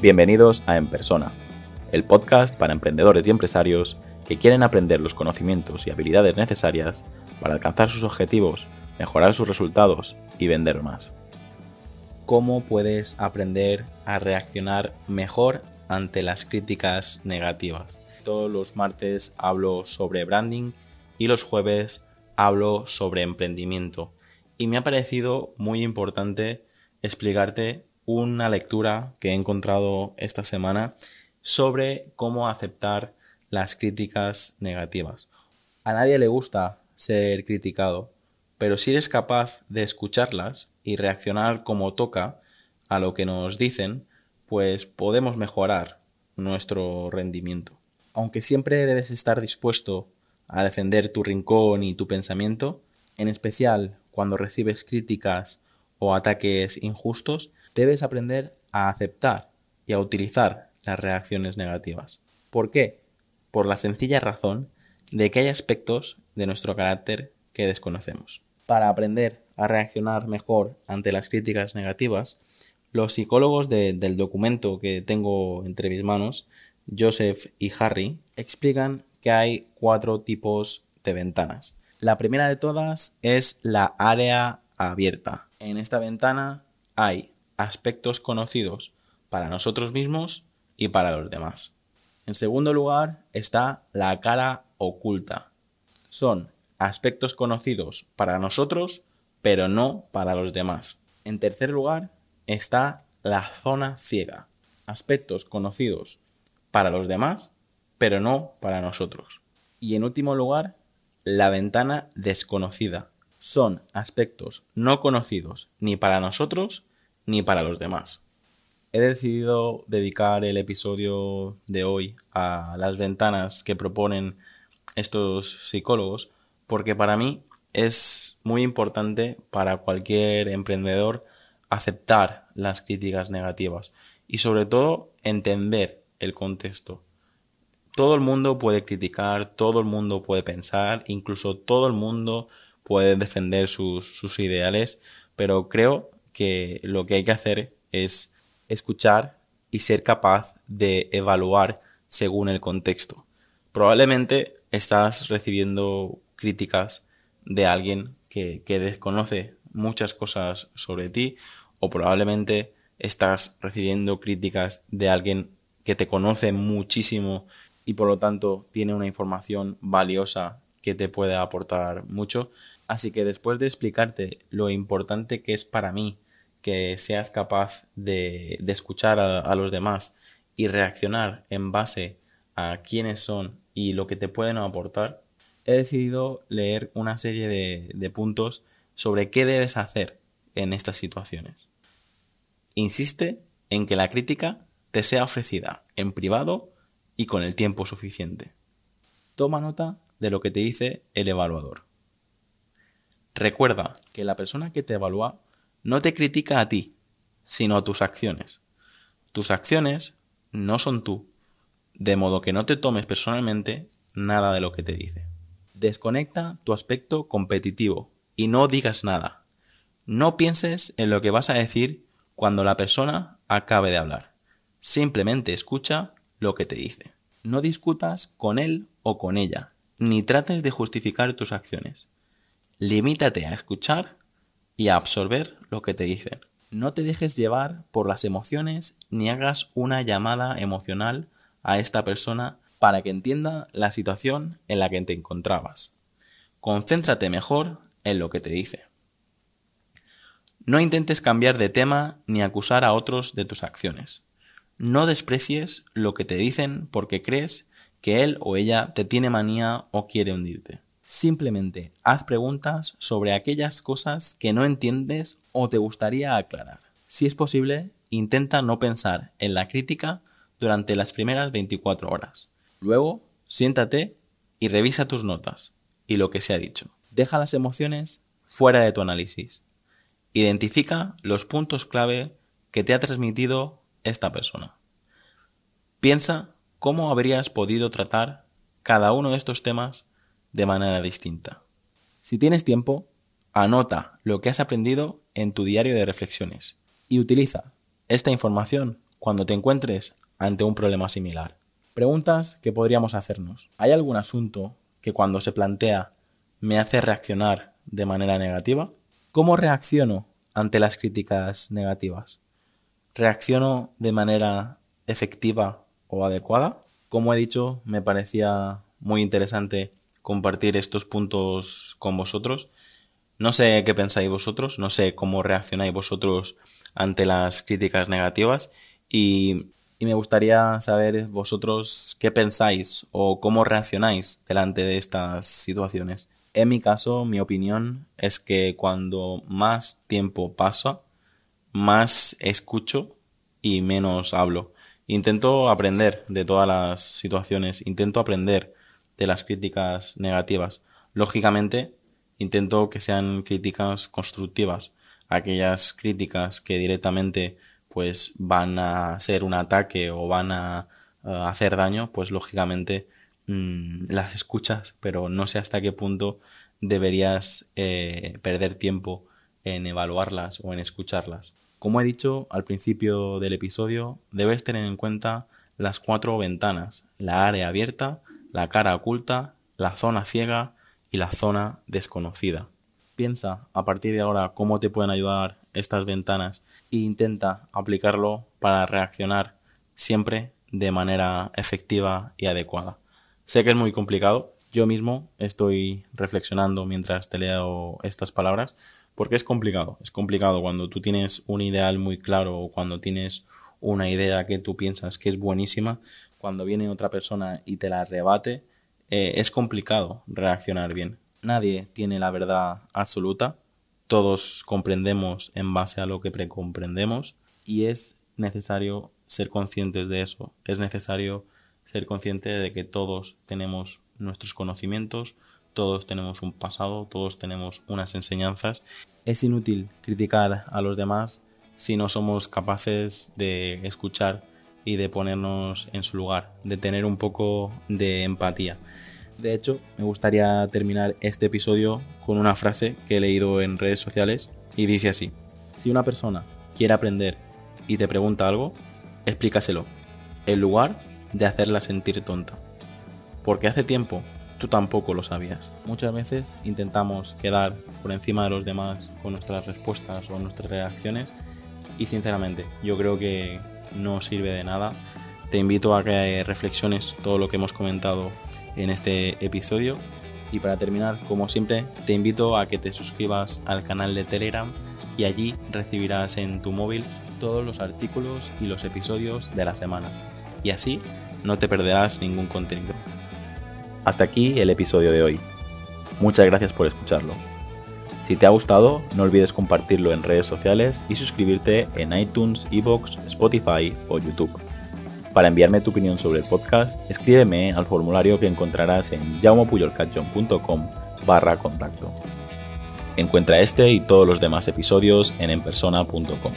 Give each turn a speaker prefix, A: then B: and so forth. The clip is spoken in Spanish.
A: Bienvenidos a En Persona, el podcast para emprendedores y empresarios que quieren aprender los conocimientos y habilidades necesarias para alcanzar sus objetivos, mejorar sus resultados y vender más.
B: ¿Cómo puedes aprender a reaccionar mejor ante las críticas negativas? Todos los martes hablo sobre branding y los jueves hablo sobre emprendimiento. Y me ha parecido muy importante explicarte una lectura que he encontrado esta semana sobre cómo aceptar las críticas negativas. A nadie le gusta ser criticado, pero si eres capaz de escucharlas y reaccionar como toca a lo que nos dicen, pues podemos mejorar nuestro rendimiento. Aunque siempre debes estar dispuesto a defender tu rincón y tu pensamiento, en especial cuando recibes críticas o ataques injustos, debes aprender a aceptar y a utilizar las reacciones negativas. ¿Por qué? Por la sencilla razón de que hay aspectos de nuestro carácter que desconocemos. Para aprender a reaccionar mejor ante las críticas negativas, los psicólogos del documento que tengo entre mis manos, Joseph y Harry, explican que hay cuatro tipos de ventanas. La primera de todas es la área abierta. En esta ventana hay aspectos conocidos para nosotros mismos y para los demás. En segundo lugar está la cara oculta. Son aspectos conocidos para nosotros, pero no para los demás. En tercer lugar está la zona ciega. Aspectos conocidos para los demás, pero no para nosotros. Y en último lugar, la ventana desconocida. Son aspectos no conocidos ni para nosotros ni para los demás. He decidido dedicar el episodio de hoy a las ventanas que proponen estos psicólogos porque para mí es muy importante para cualquier emprendedor aceptar las críticas negativas y sobre todo entender el contexto. Todo el mundo puede criticar, todo el mundo puede pensar, incluso todo el mundo puede defender sus, sus ideales, pero creo que lo que hay que hacer es escuchar y ser capaz de evaluar según el contexto. Probablemente estás recibiendo críticas de alguien que, que desconoce muchas cosas sobre ti o probablemente estás recibiendo críticas de alguien que te conoce muchísimo y por lo tanto tiene una información valiosa que te puede aportar mucho. Así que después de explicarte lo importante que es para mí que seas capaz de, escuchar a, los demás y reaccionar en base a quiénes son y lo que te pueden aportar, he decidido leer una serie de puntos sobre qué debes hacer en estas situaciones. Insiste en que la crítica te sea ofrecida en privado y con el tiempo suficiente. Toma nota de lo que te dice el evaluador. Recuerda que la persona que te evalúa no te critica a ti, sino a tus acciones. Tus acciones no son tú, de modo que no te tomes personalmente nada de lo que te dice. Desconecta tu aspecto competitivo y no digas nada. No pienses en lo que vas a decir cuando la persona acabe de hablar. Simplemente escucha lo que te dice. No discutas con él o con ella, ni trates de justificar tus acciones. Limítate a escuchar y a absorber lo que te dicen. No te dejes llevar por las emociones ni hagas una llamada emocional a esta persona para que entienda la situación en la que te encontrabas. Concéntrate mejor en lo que te dice. No intentes cambiar de tema ni acusar a otros de tus acciones. No desprecies lo que te dicen porque crees que él o ella te tiene manía o quiere hundirte. Simplemente haz preguntas sobre aquellas cosas que no entiendes o te gustaría aclarar. Si es posible, intenta no pensar en la crítica durante las primeras 24 horas. Luego, siéntate y revisa tus notas y lo que se ha dicho. Deja las emociones fuera de tu análisis. Identifica los puntos clave que te ha transmitido esta persona. Piensa cómo habrías podido tratar cada uno de estos temas de manera distinta. Si tienes tiempo, anota lo que has aprendido en tu diario de reflexiones y utiliza esta información cuando te encuentres ante un problema similar. Preguntas que podríamos hacernos. ¿Hay algún asunto que cuando se plantea me hace reaccionar de manera negativa? ¿Cómo reacciono ante las críticas negativas? ¿Reacciono de manera efectiva o adecuada? Como he dicho, me parecía muy interesante compartir estos puntos con vosotros. No sé qué pensáis vosotros, no sé cómo reaccionáis vosotros ante las críticas negativas y, me gustaría saber vosotros qué pensáis o cómo reaccionáis delante de estas situaciones. En mi caso, mi opinión es que cuando más tiempo pasa, más escucho y menos hablo. Intento aprender de todas las situaciones, intento aprender de las críticas negativas. Lógicamente, intento que sean críticas constructivas, aquellas críticas que directamente pues van a ser un ataque o van a hacer daño, pues lógicamente mm, las escuchas, pero no sé hasta qué punto deberías eh, perder tiempo en evaluarlas o en escucharlas. Como he dicho al principio del episodio, debes tener en cuenta las cuatro ventanas, la área abierta, la cara oculta, la zona ciega y la zona desconocida. Piensa a partir de ahora cómo te pueden ayudar estas ventanas e intenta aplicarlo para reaccionar siempre de manera efectiva y adecuada. Sé que es muy complicado, yo mismo estoy reflexionando mientras te leo estas palabras, porque es complicado. Es complicado cuando tú tienes un ideal muy claro o cuando tienes una idea que tú piensas que es buenísima, cuando viene otra persona y te la rebate, eh, es complicado reaccionar bien. Nadie tiene la verdad absoluta, todos comprendemos en base a lo que precomprendemos y es necesario ser conscientes de eso, es necesario ser consciente de que todos tenemos nuestros conocimientos, todos tenemos un pasado, todos tenemos unas enseñanzas. Es inútil criticar a los demás si no somos capaces de escuchar y de ponernos en su lugar, de tener un poco de empatía. De hecho, me gustaría terminar este episodio con una frase que he leído en redes sociales y dice así, si una persona quiere aprender y te pregunta algo, explícaselo, en lugar de hacerla sentir tonta. Porque hace tiempo tú tampoco lo sabías. Muchas veces intentamos quedar por encima de los demás con nuestras respuestas o nuestras reacciones y sinceramente yo creo que no sirve de nada. Te invito a que reflexiones todo lo que hemos comentado en este episodio y para terminar, como siempre, te invito a que te suscribas al canal de Telegram y allí recibirás en tu móvil todos los artículos y los episodios de la semana. Y así no te perderás ningún contenido.
A: Hasta aquí el episodio de hoy. Muchas gracias por escucharlo. Si te ha gustado, no olvides compartirlo en redes sociales y suscribirte en iTunes, Evox, Spotify o YouTube. Para enviarme tu opinión sobre el podcast, escríbeme al formulario que encontrarás en jaumopuyolcatjohn.com barra contacto. Encuentra este y todos los demás episodios en enpersona.com.